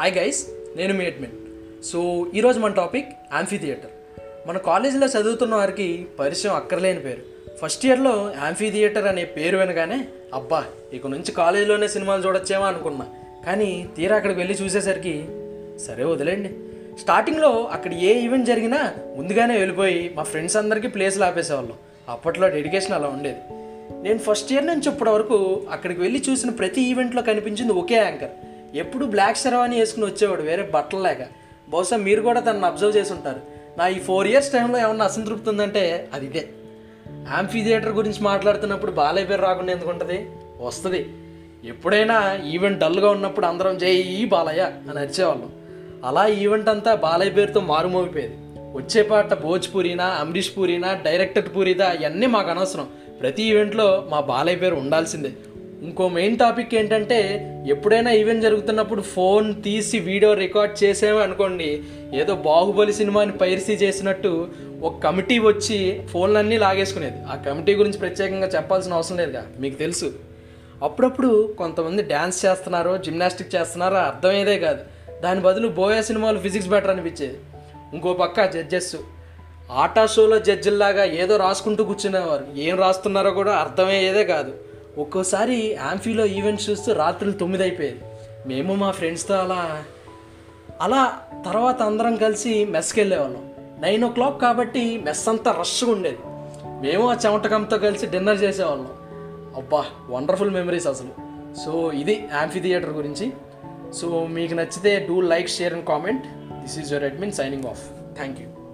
Hi guys నేను మీ admin. So ఈరోజు మన టాపిక్ యాంఫీ థియేటర్ మన కాలేజీలో చదువుతున్న వారికి పరిచయం అక్కర్లేని పేరు. ఫస్ట్ ఇయర్లో యాంఫీ థియేటర్ అనే పేరు వినగానే అబ్బా ఇక నుంచి కాలేజీలోనే సినిమాలు చూడొచ్చేమో అనుకున్నా. కానీ తీరా అక్కడికి వెళ్ళి చూసేసరికి సరే వదిలేండి స్టార్టింగ్లో అక్కడ ఏ ఈవెంట్ జరిగినా ముందుగానే వెళ్ళిపోయి మా ఫ్రెండ్స్ అందరికీ ప్లేస్లు ఆపేసేవాళ్ళం అప్పట్లో డెడికేషన్ అలా ఉండేది. నేను ఫస్ట్ ఇయర్ నుంచి ఇప్పటి వరకు అక్కడికి వెళ్ళి చూసిన ప్రతి ఈవెంట్లో కనిపించింది ఒకే యాంకర్ ఎప్పుడు బ్లాక్ షెర్వాణి వేసుకుని వచ్చేవాడు వేరే బట్టలు లేక. బహుశా మీరు కూడా తనను అబ్జర్వ్ చేసి ఉంటారు. నా ఈ ఫోర్ ఇయర్స్ టైంలో ఏమన్నా అసంతృప్తి ఉందంటే అది ఇదే. యాంఫీ థియేటర్ గురించి మాట్లాడుతున్నప్పుడు బాలయ్య పేరు రాకుండా ఎందుకు ఉంటుంది? వస్తుంది. ఎప్పుడైనా ఈవెంట్ డల్గా ఉన్నప్పుడు అందరం జై బాలయ్య అని అరిచేవాళ్ళం. అలా ఈవెంట్ అంతా బాలయ్య పేరుతో మారుమోగిపోయేది. వచ్చే పాట భోజ్పూరినా అమరీష్ పూరినా డైరెక్టర్ పూరిదా ఇవన్నీ మాకు అనవసరం. ప్రతి ఈవెంట్లో మా బాలయ్య పేరు ఉండాల్సిందే. ఇంకో మెయిన్ టాపిక్ ఏంటంటే ఎప్పుడైనా ఈవెంట్ జరుగుతున్నప్పుడు ఫోన్ తీసి వీడియో రికార్డ్ చేసాము అనుకోండి ఏదో బాహుబలి సినిమాని పైరసీ చేసినట్టు ఒక కమిటీ వచ్చి ఫోన్లన్నీ లాగేసుకునేది. ఆ కమిటీ గురించి ప్రత్యేకంగా చెప్పాల్సిన అవసరం లేదుగా మీకు తెలుసు. అప్పుడప్పుడు కొంతమంది డ్యాన్స్ చేస్తున్నారో జిమ్నాస్టిక్ చేస్తున్నారో అర్థమయ్యేదే కాదు. దాని బదులు బోయా సినిమాలు ఫిజిక్స్ బెటర్ అనిపించేది. ఇంకో పక్క జడ్జెస్ ఆటా షోలో జడ్జిల్లాగా ఏదో రాసుకుంటూ కూర్చునేవారు. ఏం రాస్తున్నారో కూడా అర్థమయ్యేదే కాదు. ఒక్కోసారి యాంఫీలో ఈవెంట్స్ చూస్తూ రాత్రులు తొమ్మిది అయిపోయేది మేము మా ఫ్రెండ్స్తో అలా అలా తర్వాత అందరం కలిసి మెస్కి వెళ్ళేవాళ్ళం నైన్ ఓ క్లాక్ కాబట్టి మెస్ అంతా రష్గా ఉండేది. మేము ఆ చెమటకంతో కలిసి డిన్నర్ చేసేవాళ్ళం. అబ్బా వండర్ఫుల్ మెమరీస్ అసలు. సో ఇది యాంఫీ థియేటర్ గురించి. సో మీకు నచ్చితే do like share and comment. This is your admin signing off. Thank you